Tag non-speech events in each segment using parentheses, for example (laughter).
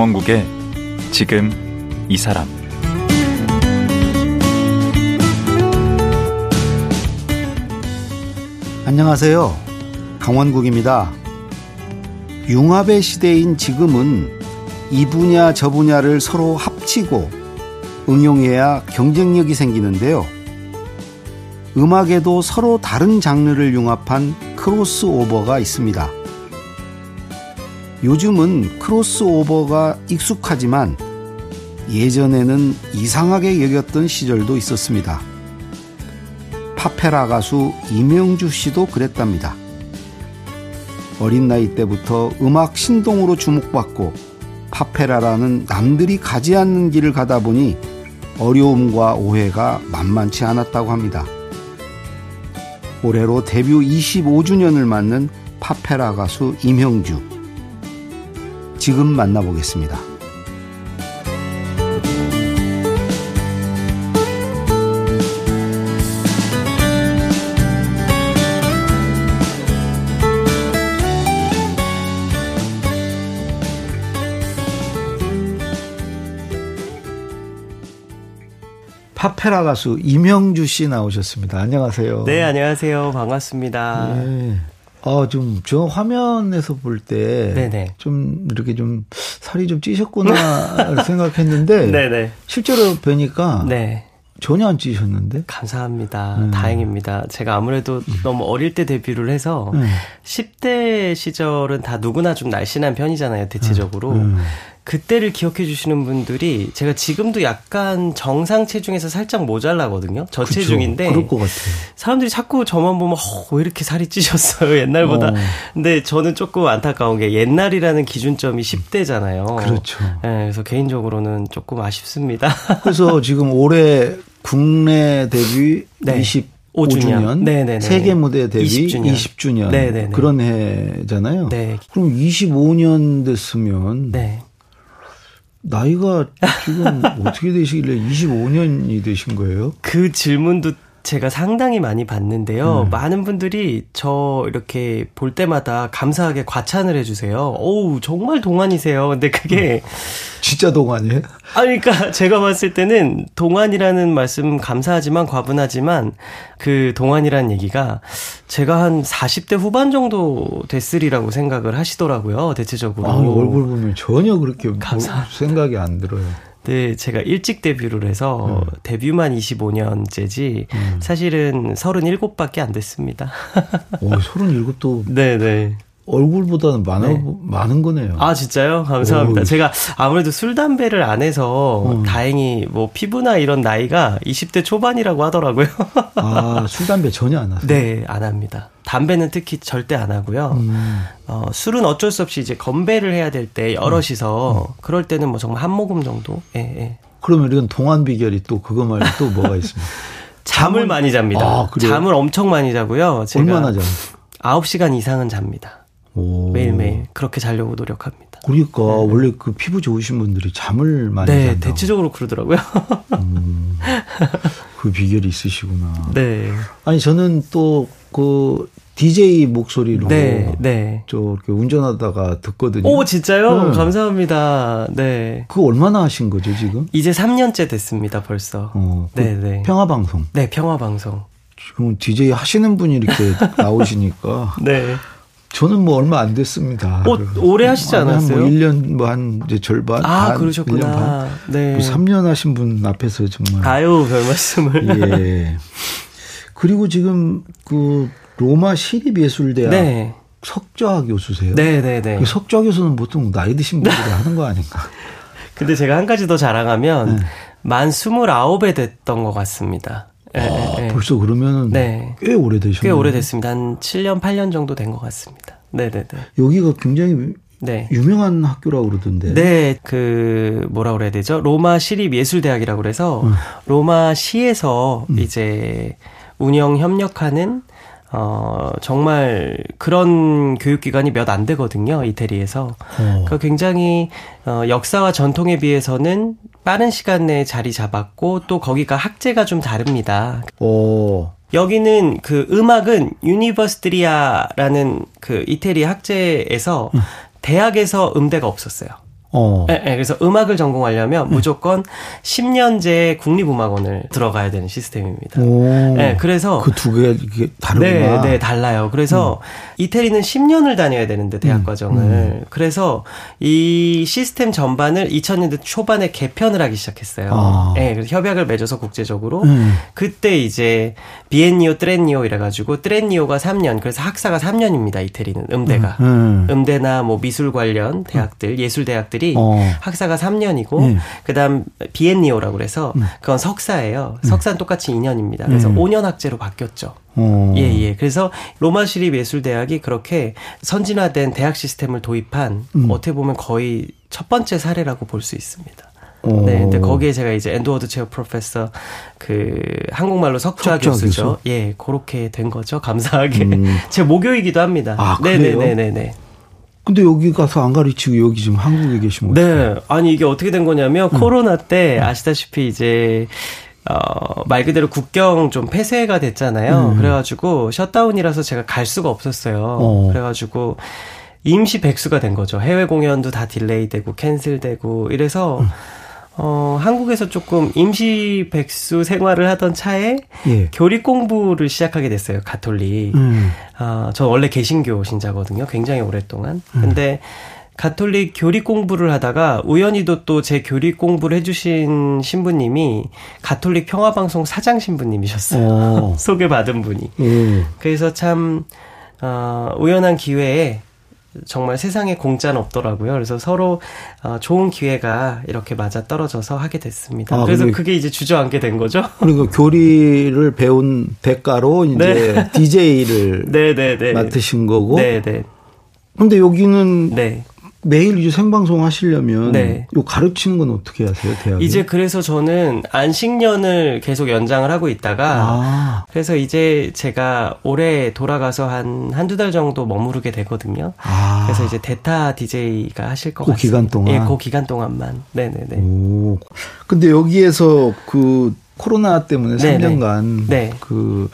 강원국의 지금 이 사람 안녕하세요. 강원국입니다. 융합의 시대인 지금은 이 분야 저 분야를 서로 합치고 응용해야 경쟁력이 생기는데요. 음악에도 서로 다른 장르를 융합한 크로스오버가 있습니다. 요즘은 크로스오버가 익숙하지만 예전에는 이상하게 여겼던 시절도 있었습니다. 파페라 가수 이명주 씨도 그랬답니다. 어린 나이 때부터 음악 신동으로 주목받고 파페라라는 남들이 가지 않는 길을 가다 보니 어려움과 오해가 만만치 않았다고 합니다. 올해로 데뷔 25주년을 맞는 파페라 가수 임형주. 지금 만나보겠습니다. 파페라 가수 이명주 씨 나오셨습니다. 안녕하세요. 네, 안녕하세요. 반갑습니다. 네. 아, 좀, 저 화면에서 볼 때. 좀, 이렇게 좀, 살이 좀 찌셨구나 (laughs) 생각했는데. 네네. 실제로 뵈니까. 네. 전혀 안 찌셨는데? 감사합니다. 음. 다행입니다. 제가 아무래도 음. 너무 어릴 때 데뷔를 해서 음. 10대 시절은 다 누구나 좀 날씬한 편이잖아요, 대체적으로. 음. 그때를 기억해 주시는 분들이 제가 지금도 약간 정상 체중에서 살짝 모자라거든요. 저체중인데. 그럴 것 같아요. 사람들이 자꾸 저만 보면 어, 왜 이렇게 살이 찌셨어요 옛날보다. 어. 근데 저는 조금 안타까운 게 옛날이라는 기준점이 10대잖아요. 그렇죠. 네, 그래서 개인적으로는 조금 아쉽습니다. (laughs) 그래서 지금 올해 국내 데뷔 네. 20 5주년, 네네네. 세계 무대 데뷔 20주년, 20주년 네네네. 그런 해잖아요. 네. 그럼 25년 됐으면 네. 나이가 지금 (laughs) 어떻게 되시길래 25년이 되신 거예요? 그 질문도 제가 상당히 많이 받는데요. 음. 많은 분들이 저 이렇게 볼 때마다 감사하게 과찬을 해주세요. 오우, 정말 동안이세요. 근데 그게. 음. 진짜 동안이에요? 아, 그러니까 (laughs) 제가 봤을 때는 동안이라는 말씀 감사하지만 과분하지만 그 동안이라는 얘기가 제가 한 40대 후반 정도 됐으리라고 생각을 하시더라고요. 대체적으로. 아, 얼굴 보면 전혀 그렇게 감사 생각이 안 들어요. 네, 제가 일찍 데뷔를 해서 음. 데뷔만 25년째지 음. 사실은 37밖에 안 됐습니다. (laughs) 오, 37도 네네. 얼굴보다는 많아, 네. 많은 거네요. 아, 진짜요? 감사합니다. 오. 제가 아무래도 술, 담배를 안 해서 음. 다행히 뭐 피부나 이런 나이가 20대 초반이라고 하더라고요. 아, 술, 담배 전혀 안 하세요? 네, 안 합니다. 담배는 특히 절대 안 하고요. 음. 어, 술은 어쩔 수 없이 이제 건배를 해야 될 때 여럿이서 음. 그럴 때는 뭐 정말 한 모금 정도? 예, 예. 그러면 이건 동안 비결이 또 그거 말고 또 뭐가 있습니까? (laughs) 잠을 많이 잡니다. 아, 잠을 엄청 많이 자고요. 제가 얼마나 자요? 9시간 이상은 잡니다. 오. 매일매일 그렇게 자려고 노력합니다. 그러니까 네. 원래 그 피부 좋으신 분들이 잠을 많이 네, 잔다고. 대체적으로 그러더라고요. 음, 그 비결이 있으시구나. 네. 아니 저는 또그 DJ 목소리로 네, 네. 저 이렇게 운전하다가 듣거든요. 오 진짜요? 네. 감사합니다. 네. 그 얼마나 하신 거죠 지금? 이제 3년째 됐습니다 벌써. 어, 그 네, 네. 평화 방송. 네, 평화 방송. 지금 DJ 하시는 분이 이렇게 나오시니까. (laughs) 네. 저는 뭐 얼마 안 됐습니다. 어, 오래 하시지 않았어요? 뭐 1년 뭐 한 이제 절반 아, 반, 그러셨구나. 네. 3년 그 하신 분 앞에서 정말 아유, 별 말씀을. 예. 그리고 지금 그 로마 시립예술대학 네. 석좌 교수세요? 네, 네, 네. 그 석좌 교수는 보통 나이 드신 분들이 하는 거 아닌가? 근데 제가 한 가지 더 자랑하면 네. 만 29에 됐던 것 같습니다. 네, 아, 네. 벌써 그러면 네. 꽤 오래되셨네요. 꽤 오래됐습니다. 한 7년, 8년 정도 된 것 같습니다. 네네네. 여기가 굉장히 네. 유명한 학교라고 그러던데. 네, 그 뭐라 그래야 되죠? 로마 시립 예술대학이라고 그래서 음. 로마 시에서 음. 이제 운영 협력하는 어, 정말 그런 교육기관이 몇 안 되거든요, 이태리에서. 어. 그 굉장히, 어, 역사와 전통에 비해서는 빠른 시간 내에 자리 잡았고, 또 거기가 학제가 좀 다릅니다. 오. 여기는 그 음악은 università라는 그 이태리 학제에서 음. 대학에서 음대가 없었어요. 어. 네, 네, 그래서 음악을 전공하려면 네. 무조건 10년제 국립음악원을 들어가야 되는 시스템입니다. 오. 네, 그래서 그 두개 이게 다르구나. 네, 네, 달라요. 그래서 음. 이태리는 10년을 다녀야 되는데 대학 음. 과정을 음. 그래서 이 시스템 전반을 2000년대 초반에 개편을 하기 시작했어요. 아. 네, 그래서 협약을 맺어서 국제적으로 음. 그때 이제 비엔니오, 트렌니오 이래가지고 트렌니오가 3년 그래서 학사가 3년입니다. 이태리는 음대가 음. 음. 대나 뭐 미술 관련 대학들 예술 대학들이 어. 학사가 3년이고 네. 그다음 biennio라고 그래서 음. 그건 석사예요. 네. 석사는 똑같이 2년입니다. 그래서 5년 학제로 바뀌었죠. 어. 예, 예. 그래서 로마 시립 예술대학이 그렇게 선진화된 대학 시스템을 도입한 음. 어떻게 보면 거의 첫 번째 사례라고 볼 수 있습니다. 오. 네, 근데 거기에 제가 이제 endowed chair professor 그 한국말로 석좌, 교수죠. 교수? 예, 그렇게 된 거죠. 감사하게 음. (laughs) 제 모교이기도 합니다. 아, 네네네네. 네, 네, 네. 근데 여기 가서 안 가르치고 여기 지금 한국에 계시면 네, 아니 이게 어떻게 된 거냐면 음. 코로나 때 아시다시피 이제 어, 말 그대로 국경 좀 폐쇄가 됐잖아요. 음. 그래가지고 셧다운이라서 제가 갈 수가 없었어요. 어. 그래가지고 임시 백수가 된 거죠. 해외 공연도 다 delay되고 cancel되고 이래서 음. 어, 한국에서 조금 임시 백수 생활을 하던 차에 예. 교리 공부를 시작하게 됐어요. 가톨릭. 음. 어, 저 원래 개신교 신자거든요. 굉장히 오랫동안. 음. 근데 가톨릭 교리 공부를 하다가 우연히도 또 제 교리 공부를 해주신 신부님이 가톨릭 평화방송 사장 신부님이셨어요. 어. (laughs) 소개받은 분이. 음. 그래서 참, 어, 우연한 기회에 정말 세상에 공짜는 없더라고요. 그래서 서로 어, 좋은 기회가 이렇게 맞아 떨어져서 하게 됐습니다. 아, 그래서 그게 이제 주저앉게 된 거죠. (laughs) 그리고 교리를 배운 대가로 이제 네. (laughs) DJ를 네, 네, 네. 맡으신 거고. 네, 네. 근데 여기는 네. 매일 이제 생방송 하시려면 네. 요 가르치는 건 어떻게 하세요, 대학에? 이제 그래서 저는 안식년을 계속 연장을 하고 있다가 아. 그래서 이제 제가 올해 돌아가서 한 한두 달 정도 머무르게 되거든요. 아. 그래서 이제 대타 DJ가 하실 것 그 같습니다. 기간 동안. 예, 그 기간 동안만. 네, 네, 네. 오. 근데 여기에서 그 코로나 때문에 네네. 3년간 네. 그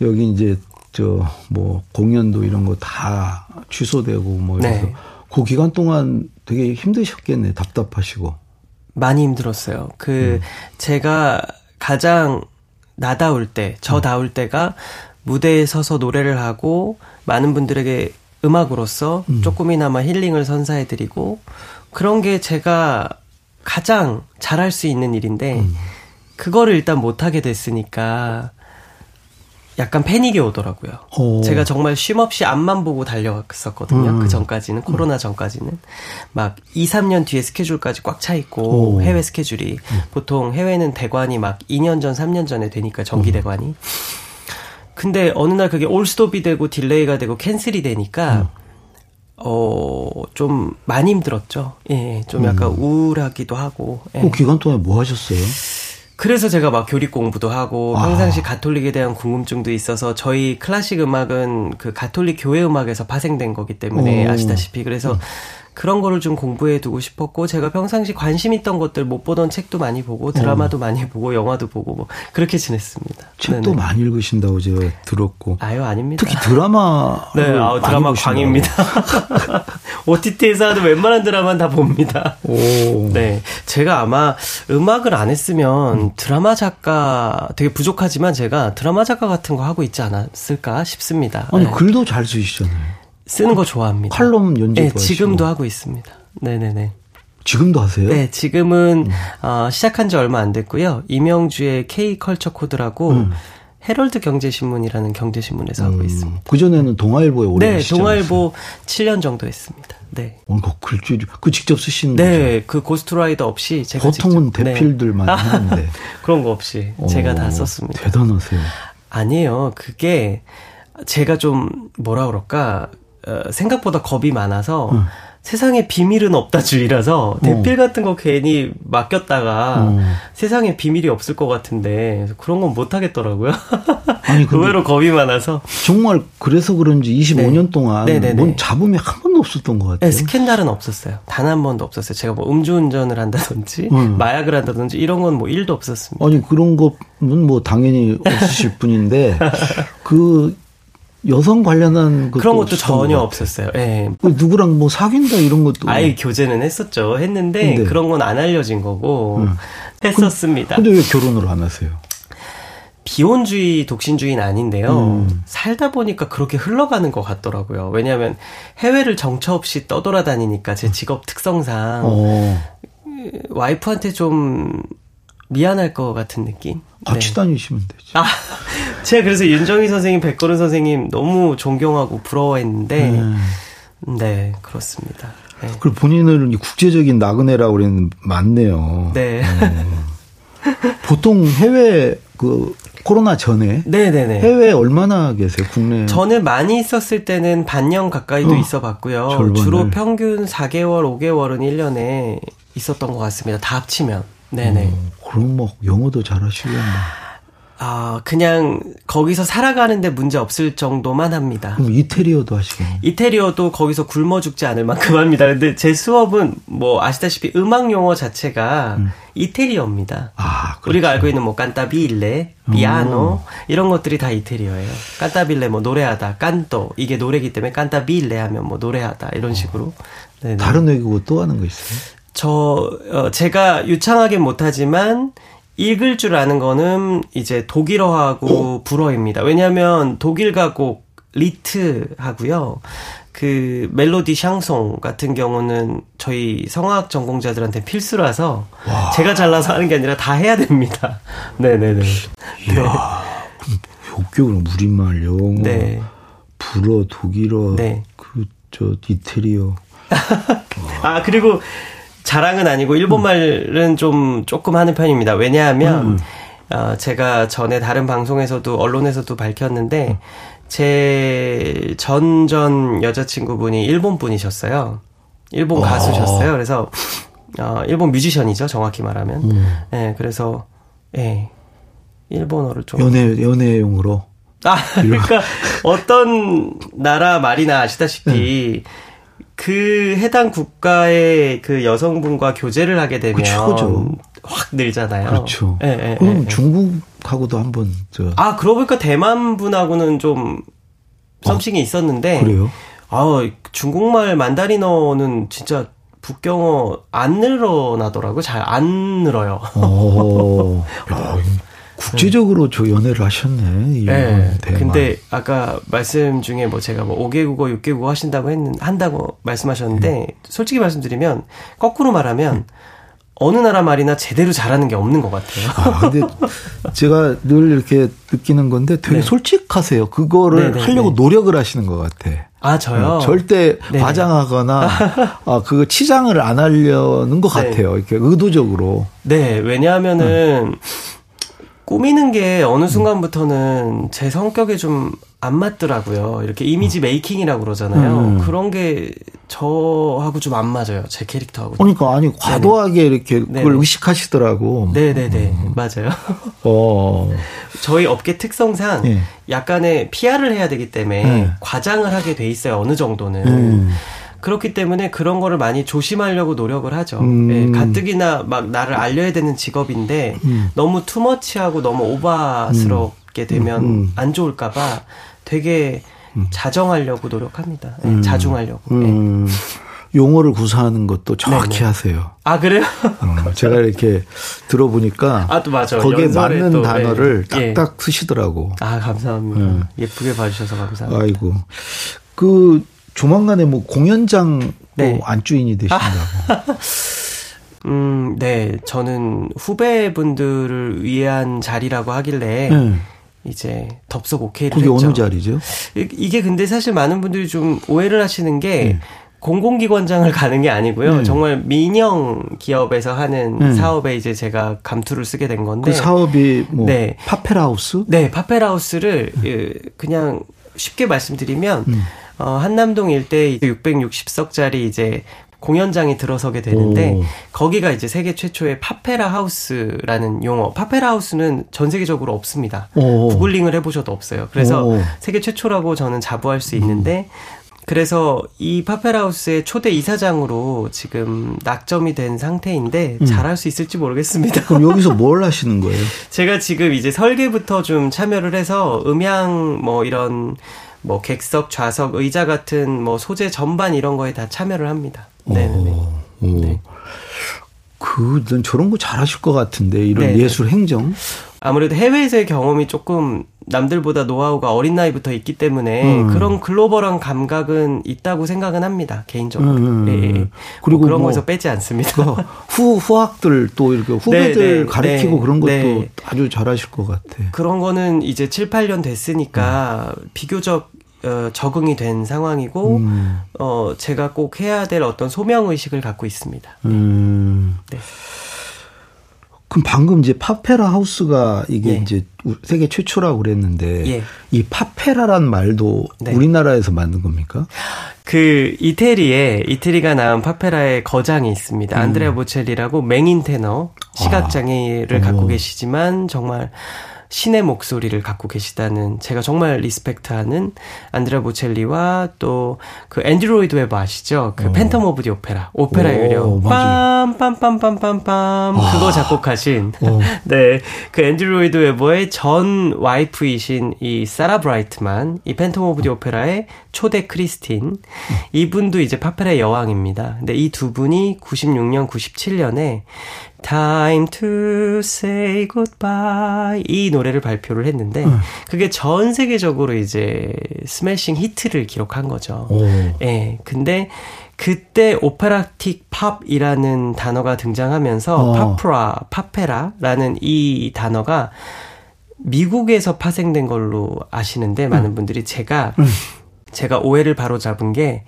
여기 이제 저 뭐 공연도 이런 거 다 취소되고 뭐 이래서 네. 그 기간 동안 되게 힘드셨겠네. 답답하시고. 많이 힘들었어요. 그 음. 제가 가장 나다울 때, 저다울 음. 때가 무대에 서서 노래를 하고 많은 분들에게 음악으로서 음. 조금이나마 힐링을 선사해드리고 그런 게 제가 가장 잘할 수 있는 일인데 음. 그거를 일단 못하게 됐으니까 약간 패닉이 오더라고요. 오. 제가 정말 쉼없이 앞만 보고 달려갔었거든요. 음. 그 전까지는 코로나 전까지는 막 2, 3년 뒤에 스케줄까지 꽉 차 있고 오. 해외 스케줄이 음. 보통 해외는 대관이 막 2년 전, 3년 전에 되니까 정기 음. 대관이. 근데 어느 날 그게 올스톱이 되고 delay가 되고 cancel이 되니까 음. 어, 좀 많이 힘들었죠. 예, 좀 약간 음. 우울하기도 하고. 예. 그 기간 동안 뭐 하셨어요? 그래서 제가 막 교리 공부도 하고 아. 평상시 가톨릭에 대한 궁금증도 있어서 저희 클래식 음악은 그 가톨릭 교회 음악에서 파생된 거기 때문에 오. 아시다시피 그래서 음. 그런 거를 좀 공부해 두고 싶었고 제가 평상시 관심 있던 것들 못 보던 책도 많이 보고 드라마도 어. 많이 보고 영화도 보고 뭐 그렇게 지냈습니다. 책도 네네. 많이 읽으신다고 제가 들었고. 아유 아닙니다. 특히 드라마. 네, 아, 드라마 광입니다. (laughs) OTT에서 하는 웬만한 드라마는 다 봅니다. 오. 네, 제가 아마 음악을 안 했으면 음. 드라마 작가 되게 부족하지만 제가 드라마 작가 같은 거 하고 있지 않았을까 싶습니다. 아니 네. 글도 잘 쓰시잖아요. 쓰는 거 좋아합니다. 칼럼 연재 네, 지금도 하고 있습니다. 네네네. 지금도 하세요? 네, 지금은 음. 어, 시작한 지 얼마 안 됐고요. 이명주의 K 컬처 코드라고 음. 헤럴드 경제신문이라는 경제신문에서 음. 하고 있습니다. 그 전에는 동아일보에 오래 네, 동아일보 7년 정도 했습니다. 네. 어, 그 글줄 그 직접 쓰시는 네, 거죠? 네, 그 ghostwriter 없이 제가 보통은 직접, 네. 대필들만 네. (laughs) 하는데 그런 거 없이 제가 오, 다 썼습니다. 대단하세요. 아니에요. 그게 제가 좀 뭐라 그럴까 어, 생각보다 겁이 많아서 음. 세상에 비밀은 없다주의라서 어. 대필 같은 거 괜히 맡겼다가 어. 세상에 비밀이 없을 것 같은데 그런 건 못 하겠더라고요. 아니 의외로 겁이 많아서 정말 그래서 그런지 25년 네. 동안 네네네. 뭔 잡음이 한 번도 없었던 것 같아요. 네, 스캔들은 없었어요. 단 한 번도 없었어요. 제가 뭐 음주운전을 한다든지 음. 마약을 한다든지 이런 건 뭐 일도 없었습니다. 아니 그런 거는 뭐 당연히 없으실 (laughs) 뿐인데 그 여성 관련한 그런 것도 전혀 없었어요. 예. 네. 누구랑 뭐 사귄다 이런 것도 아예 교제는 했었죠. 했는데 네. 그런 건 안 알려진 거고 음. 했었습니다. 근데 왜 결혼을 안 하세요? 비혼주의, 독신주의는 아닌데요. 음. 살다 보니까 그렇게 흘러가는 것 같더라고요. 왜냐하면 해외를 정처 없이 떠돌아다니니까 제 직업 특성상 어. 와이프한테 좀 미안할 것 같은 느낌. 같이 네. 다니시면 되지. 아, 제가 그래서 윤정희 선생님, 백거른 선생님 너무 존경하고 부러워했는데, 음. 네, 그렇습니다. 네. 그리고 본인은 국제적인 나그네라고 그랬는데 맞네요. 네. 어. 보통 해외 그 코로나 전에 네네네. 해외 얼마나 계세요? 국내 저는 많이 있었을 때는 반년 가까이도 어, 있어 봤고요. 주로 평균 4개월, 5개월은 1년에 있었던 것 같습니다. 다 합치면. 네네. 어, 그럼 뭐 영어도 잘하시겠네. 아, 그냥 거기서 살아가는데 문제 없을 정도만 합니다. 그럼 이태리어도 하시겠네요. 이태리어도 거기서 굶어 죽지 않을 만큼 합니다. 근데 제 수업은 뭐 아시다시피 음악 용어 자체가 음. 이태리어입니다. 아, 그렇죠. 우리가 알고 있는 뭐 깐타빌레, 피아노 이런 것들이 다 이태리어예요. 깐타빌레 뭐 노래하다, 깐또 이게 노래기 때문에 깐타빌레 하면 뭐 노래하다 이런 식으로. 네네. 다른 외국어 또 하는 거 있어요? 저 어, 제가 유창하게 못하지만 읽을 줄 아는 거는 이제 독일어하고 어? 불어입니다. 왜냐하면 독일 가곡 리트 하고요. 그 멜로디 샹송 같은 경우는 저희 성악 전공자들한테 필수라서 와. 제가 잘나서 하는 게 아니라 다 해야 됩니다. (laughs) 네네네. 이야, 욕격으로 우리말, 영어, 네. 불어, 독일어, 네. 그저 이태리어. (laughs) 아 그리고 자랑은 아니고 일본말은 좀 조금 하는 편입니다. 왜냐하면 음. 어, 제가 전에 다른 방송에서도 언론에서도 밝혔는데 제 전전 여자친구분이 일본 분이셨어요. 일본 가수셨어요. 그래서 어, 일본 뮤지션이죠. 정확히 말하면. 음. 네, 그래서 예. 네, 일본어를 좀 연애 연애용으로 아, 그러니까 어떤 나라 말이나 아시다시피 네. 그 해당 국가의 그 여성분과 교제를 하게 되면 그렇죠. 확 늘잖아요. 그렇죠. 예, 예, 그럼 예, 중국하고도 한번 저. 아 그러고 보니까 대만 분하고는 좀 썸씽이 어, 있었는데. 그래요? 아 중국말 만다리너는 진짜 북경어 안 늘어나더라고. 잘 안 늘어요. 오, (laughs) 야, 국제적으로 저 연애를 하셨네. 네. 근데 아까 말씀 중에 뭐 제가 뭐 5개 국어, 6개 국어 하신다고 했는 한다고 말씀하셨는데 음. 솔직히 말씀드리면 거꾸로 말하면 음. 어느 나라 말이나 제대로 잘하는 게 없는 것 같아요. 아, 근데 제가 늘 이렇게 느끼는 건데 되게 네. 솔직하세요. 그거를 네네, 네, 하려고 네. 노력을 하시는 것 같아. 아, 저요? 어, 절대 네. 과장하거나, 아, 그거 치장을 안 하려는 것 네. 같아요. 이렇게 의도적으로. 네, 왜냐하면은, 음. 꾸미는 게 어느 순간부터는 제 성격에 좀 안 맞더라고요. 이렇게 이미지 음. 메이킹이라고 그러잖아요. 음. 그런 게 저하고 좀 안 맞아요. 제 캐릭터하고. 그러니까 아니 과도하게 네네. 이렇게 그걸 네네. 의식하시더라고. 네네네 음. 맞아요. (laughs) 어. 저희 업계 특성상 네. 약간의 PR을 해야 되기 때문에 네. 과장을 하게 돼 있어요. 어느 정도는. 음. 그렇기 때문에 그런 거를 많이 조심하려고 노력을 하죠. 음. 예, 가뜩이나 막 나를 알려야 되는 직업인데 음. 너무 투머치하고 너무 오바스럽게 되면 음. 음. 안 좋을까봐 되게 음. 자정하려고 노력합니다. 예, 자중하려고. 예. 용어를 구사하는 것도 정확히 네네. 하세요. 아 그래요? 어, 제가 이렇게 들어보니까 아또 맞아 거기에 맞는 또, 단어를 예. 딱딱 쓰시더라고. 아 감사합니다. 예. 쁘게 봐주셔서 감사합니다. 아이고 그 조만간에 뭐 공연장 네. 안주인이 되신다고. (laughs) 음, 네. 저는 후배분들을 위한 자리라고 하길래 네. 이제 덥석 오케이를 그게 했죠. 어느 자리죠? 이게 근데 사실 많은 분들이 좀 오해를 하시는 게 네. 공공기관장을 가는 게 아니고요. 네. 정말 민영 기업에서 하는 네. 사업에 이제 제가 감투를 쓰게 된 건데. 그 사업이 뭐 네. 파페라우스? 네, 파페라우스를 네. 그냥 쉽게 말씀드리면 음. 어, 한남동 일대에 660석짜리 이제 공연장이 들어서게 되는데 오. 거기가 이제 세계 최초의 파페라 하우스라는 용어. 파페라 하우스는 전 세계적으로 없습니다. 오. 구글링을 해보셔도 없어요. 그래서 오. 세계 최초라고 저는 자부할 수 있는데 그래서 이 파페라우스의 초대 이사장으로 지금 낙점이 된 상태인데 음. 잘할 수 있을지 모르겠습니다. 그럼 (laughs) 여기서 뭘 하시는 거예요? 제가 지금 이제 설계부터 좀 참여를 해서 음향 뭐 이런 뭐 객석, 좌석, 의자 같은 뭐 소재 전반 이런 거에 다 참여를 합니다. 네. 네. 그, 넌 저런 거 잘하실 것 같은데, 이런 네네. 예술 행정? 아무래도 해외에서의 경험이 조금 남들보다 노하우가 어린 나이부터 있기 때문에 음. 그런 글로벌한 감각은 있다고 생각은 합니다 개인적으로. 음. 예, 예. 그리고 뭐 그런 뭐 거에서 빼지 않습니다. 그 (laughs) 후 후학들 또 이렇게 후배들 네, 네, 가르치고 네, 그런 것도 네. 아주 잘하실 것 같아. 그런 거는 이제 7, 8년 됐으니까 음. 비교적 어, 적응이 된 상황이고 음. 어 제가 꼭 해야 될 어떤 소명 의식을 갖고 있습니다. 음. 네. 그럼 방금 이제 파페라 하우스가 이게 예. 이제 세계 최초라고 그랬는데 예. 이 파페라란 말도 네. 우리나라에서 만든 겁니까? 그 이태리에 이태리가 낳은 팝페라의 거장이 있습니다. 음. 안드레아 보첼리라고 맹인 테너 시각 장애를 아. 갖고 계시지만 정말 신의 목소리를 갖고 계시다는 제가 정말 respect하는 안드레아 보첼리와 또 그 앤드류 로이드 웨버 아시죠? 그 어. Phantom of the Opera 오페라 유령 빰빰빰빰빰빰빰 아. 그거 작곡하신 어. (laughs) 네그 앤드류 로이드 웨버의 전 와이프이신 이 사라 브라이트만 이 Phantom of the Opera의 초대 크리스틴 이분도 이제 팝페라의 여왕입니다. 근데 이 두 분이 96년 97년에 Time to say goodbye 이 노래를 발표를 했는데 음. 그게 전 세계적으로 이제 smashing hit를 기록한 거죠. 오. 예. 근데 그때 operatic pop이라는 단어가 등장하면서 어. 팝페라, 팝페라라는 이 단어가 미국에서 파생된 걸로 아시는데 많은 음. 분들이 제가 음. 제가 오해를 바로 잡은 게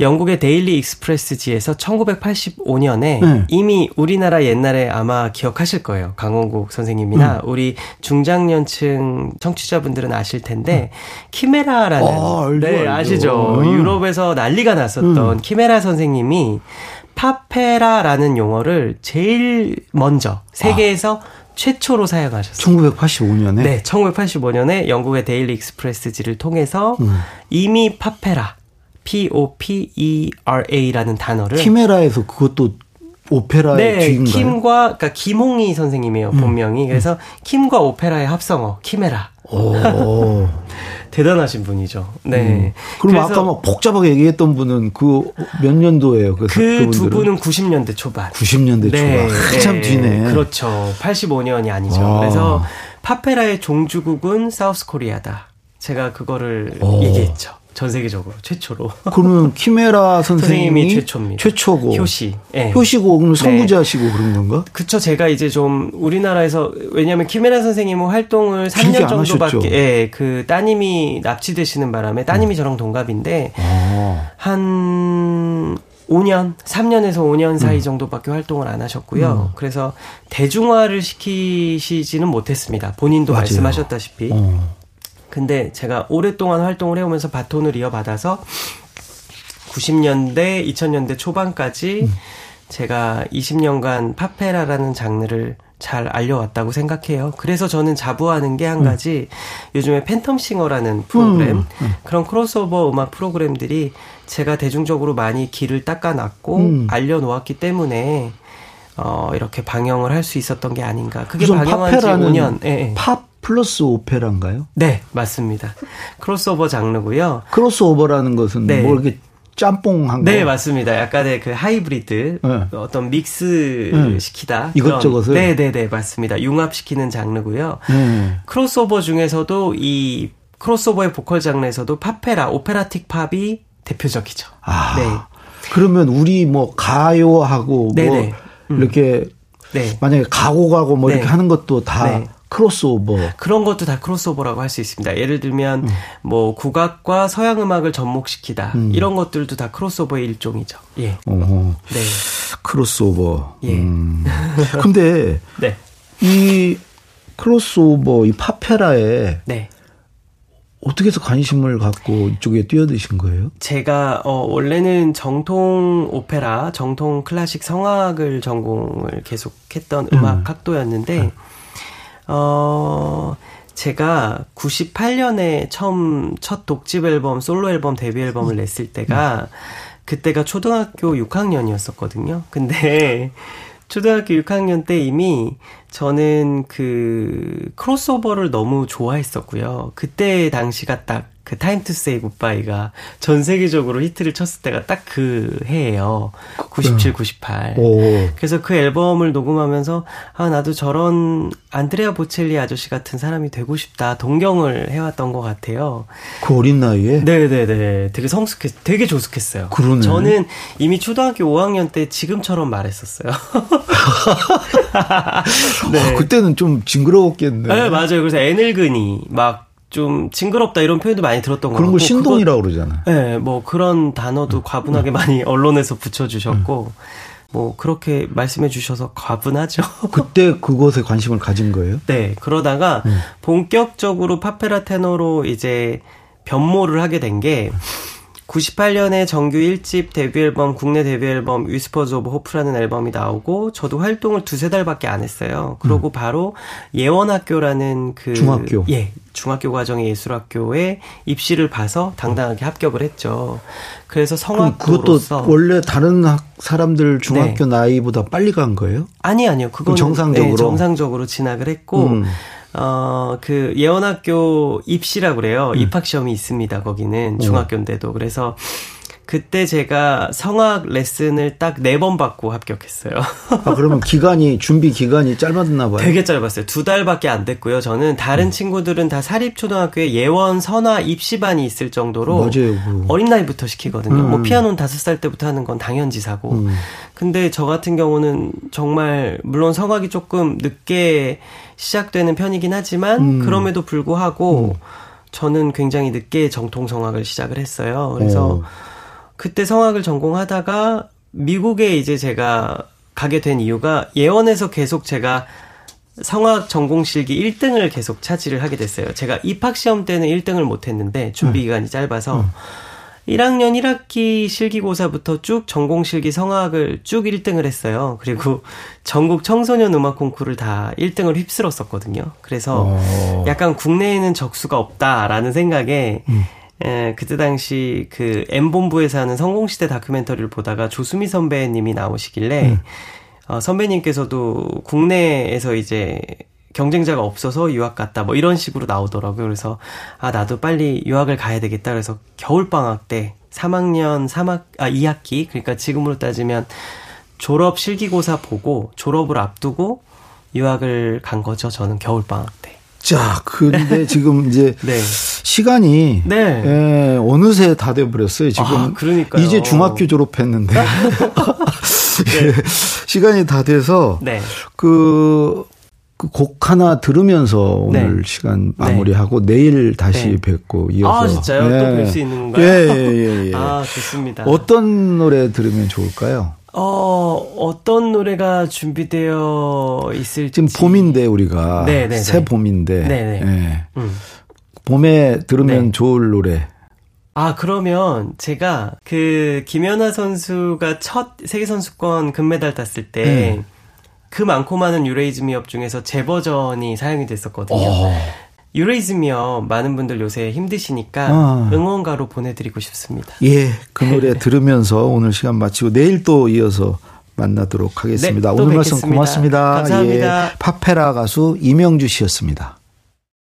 영국의 Daily Express지에서 1985년에 네. 이미 우리나라 옛날에 아마 기억하실 거예요. 강원국 선생님이나 음. 우리 중장년층 청취자분들은 아실 텐데 음. 키메라라는 아, 네. 아시죠? 음. 유럽에서 난리가 났었던 음. 키메라 선생님이 팝페라라는 용어를 제일 먼저 세계에서 아. 최초로 사용하셨어요. 1985년에? 네, 1985년에 영국의 Daily Express지를 통해서 음. 이미 팝페라 P-O-P-E-R-A라는 단어를 키메라에서 그것도 오페라의 네, 뒤인가요? 킴과 그러니까 김홍희 선생님이에요 음. 본명이 그래서 음. 킴과 오페라의 합성어 키메라. 오. (laughs) 대단하신 분이죠. 네. 음. 그럼 아까 막 복잡하게 얘기했던 분은 그 몇 년도예요? 그 두 분은 90년대 초반. 90년대 네, 초반. 한참 네. 뒤네. 그렇죠. 85년이 아니죠. 아. 그래서 파페라의 종주국은 사우스 코리아다. 제가 그거를 오. 얘기했죠. 전 세계적으로 최초로. 그러면 (laughs) 키메라 선생님이, 최초입니다. 최초고. 효시. 네. 효시고 그럼 선구자시고 네. 그런 건가? 그쵸. 제가 이제 좀 우리나라에서 왜냐하면 키메라 선생님은 활동을 3년 정도밖에. 예. 그 따님이 납치되시는 바람에 따님이 음. 저랑 동갑인데 아. 한 5년, 3년에서 5년 사이 음. 정도밖에 활동을 안 하셨고요. 음. 그래서 대중화를 시키시지는 못했습니다. 본인도 맞아요. 말씀하셨다시피. 어. 근데 제가 오랫동안 활동을 해오면서 바톤을 이어받아서 90년대, 2000년대 초반까지 음. 제가 20년간 파페라라는 장르를 잘 알려왔다고 생각해요. 그래서 저는 자부하는 게한 음. 가지 음. 요즘에 팬텀싱어라는 프로그램 음. 음. 그런 크로스오버 음악 프로그램들이 제가 대중적으로 많이 길을 닦아놨고 음. 알려놓았기 때문에 어 이렇게 방영을 할 수 있었던 게 아닌가. 그게 방영한 지 5년. 예, 예. 팝 플러스 오페라인가요? 네, 맞습니다. 크로스오버 장르고요. 크로스오버라는 것은 네. 뭐 이렇게 짬뽕한 거. 네, 맞습니다. 약간의 그 하이브리드 네. 어떤 믹스 네. 시키다. 이것저것을. 네, 네, 네, 맞습니다. 융합시키는 장르고요. 네. 크로스오버 중에서도 이 크로스오버의 보컬 장르에서도 팝페라, operatic pop이 대표적이죠. 아. 네. 그러면 우리 뭐 가요하고 네네. 뭐 네. 음. 이렇게 네. 만약에 가고 가고 뭐 이렇게 네. 하는 것도 다 네. 크로스오버. 그런 것도 다 크로스오버라고 할 수 있습니다. 예를 들면 음. 뭐 국악과 서양 음악을 접목시키다 음. 이런 것들도 다 크로스오버의 일종이죠. 예. 어허. 네. 크로스오버. 예. 음. (laughs) 근데 네. 이 크로스오버 이 파페라에 네. 어떻게 해서 관심을 갖고 이쪽에 뛰어드신 거예요? 제가 어 원래는 정통 오페라, 정통 클래식 성악을 전공을 계속했던 음. 악 학도였는데 음. 어, 제가 98년에 처음 첫 독집 앨범, 솔로 앨범, 데뷔 앨범을 냈을 때가 그때가 초등학교 6학년이었었거든요. 근데 (laughs) 초등학교 6학년 때 이미 저는 그 크로스오버를 너무 좋아했었고요. 그때 당시가 딱 그 Time to say goodbye가 전 세계적으로 히트를 쳤을 때가 딱 그 해예요. 97, 98. 오. 그래서 그 앨범을 녹음하면서 아 나도 저런 안드레아 보첼리 아저씨 같은 사람이 되고 싶다. 동경을 해왔던 것 같아요. 그 어린 나이에? 네네네. 되게 성숙했, 되게 조숙했어요. 그러네. 저는 이미 초등학교 5학년 때 지금처럼 말했었어요. (laughs) 네. 아, 그때는 좀 징그러웠겠네. 네, 맞아요. 그래서 애늙은이 막 좀 징그럽다 이런 표현도 많이 들었던 거 같고 그런 걸 신동이라고 그러잖아. 네, 뭐 그런 단어도 음. 과분하게 음. 많이 (laughs) 언론에서 붙여주셨고 음. 뭐 그렇게 말씀해 주셔서 과분하죠. (laughs) 그때 그것에 관심을 가진 거예요? 네, 그러다가 음. 본격적으로 파페라 테너로 이제 변모를 하게 된 게 (laughs) 98년에 정규 1집 데뷔 앨범, 국내 데뷔 앨범 Whispers of Hope라는 앨범이 나오고 저도 활동을 두세 달밖에 안 했어요. 그러고 음. 바로 예원학교라는 그 중학교 예, 중학교 과정의 예술학교에 입시를 봐서 당당하게 합격을 했죠. 그래서 성악도로서 그것도 원래 다른 사람들 중학교 네. 나이보다 빨리 간 거예요? 아니 아니요. 그건 정상적으로 네, 정상적으로 진학을 했고 음. 어, 그 예원학교 입시라고 그래요. 음. 입학 시험이 있습니다. 거기는 어. 중학교인데도. 그래서 그때 제가 성악 레슨을 딱 네 번 받고 합격했어요. 아, 그러면 기간이, 준비 기간이 짧았나 봐요? 되게 짧았어요. 두 달밖에 안 됐고요. 저는 다른 음. 친구들은 다 사립초등학교에 예원, 선화, 입시반이 있을 정도로 맞아요, 어린 나이부터 시키거든요. 뭐 음. 뭐 피아노는 다섯 살 때부터 하는 건 당연지사고. 음. 근데 저 같은 경우는 정말, 물론 성악이 조금 늦게 시작되는 편이긴 하지만, 음. 그럼에도 불구하고, 음. 저는 굉장히 늦게 정통 성악을 시작을 했어요. 그래서, 오. 그때 성악을 전공하다가 미국에 이제 제가 가게 된 이유가 예원에서 계속 제가 성악 전공 실기 1등을 계속 차지를 하게 됐어요. 제가 입학 시험 때는 1등을 못 했는데 준비 기간이 짧아서 음. 1학년 1학기 실기고사부터 쭉 전공 실기 성악을 쭉 1등을 했어요. 그리고 전국 청소년 음악 콩쿠르를 다 1등을 휩쓸었었거든요. 그래서 어. 약간 국내에는 적수가 없다라는 생각에 음. 예, 그때 당시 그 M본부에서 하는 성공시대 다큐멘터리를 보다가 조수미 선배님이 나오시길래, 음. 어, 선배님께서도 국내에서 이제 경쟁자가 없어서 유학 갔다 뭐 이런 식으로 나오더라고요. 그래서 아 나도 빨리 유학을 가야 되겠다. 그래서 겨울 방학 때 3학년 3학 아 2학기 그러니까 지금으로 따지면 졸업 실기고사 보고 졸업을 앞두고 유학을 간 거죠. 저는 겨울 방학 때. 자, 근데 지금 이제 (laughs) 네. 시간이 네. 예, 어느새 다 돼버렸어요. 지금 아, 그러니까 이제 중학교 졸업했는데 (laughs) (laughs) 네. 시간이 다 돼서 네. 그. 그 곡 하나 들으면서 오늘 네. 시간 마무리하고 네. 내일 다시 네. 뵙고 이어서 아 진짜요? 또 뵐 수 있는 건가요? 예예예. 예, 예, 예. 아 좋습니다. 어떤 노래 들으면 좋을까요? 어, 어떤 노래가 준비되어 있을지. 지금 봄인데, 우리가. 네네. 네, 새 네. 봄인데. 네네. 네. 음. 봄에 들으면 네. 좋을 노래. 아, 그러면 제가 그 김연아 선수가 첫 세계선수권 금메달 땄을 때. 네. 그 많고 많은 유레이즈미업 중에서 제 버전이 사용이 됐었거든요. 어. 유레이즘이요. 많은 분들 요새 힘드시니까 아. 응원가로 보내드리고 싶습니다. 예, 그 노래 네. (laughs) 들으면서 오늘 시간 마치고 내일 또 이어서 만나도록 하겠습니다. 네, 오늘 뵙겠습니다. 말씀 고맙습니다. 감사합니다. 예, 파페라 가수 이명주 씨였습니다.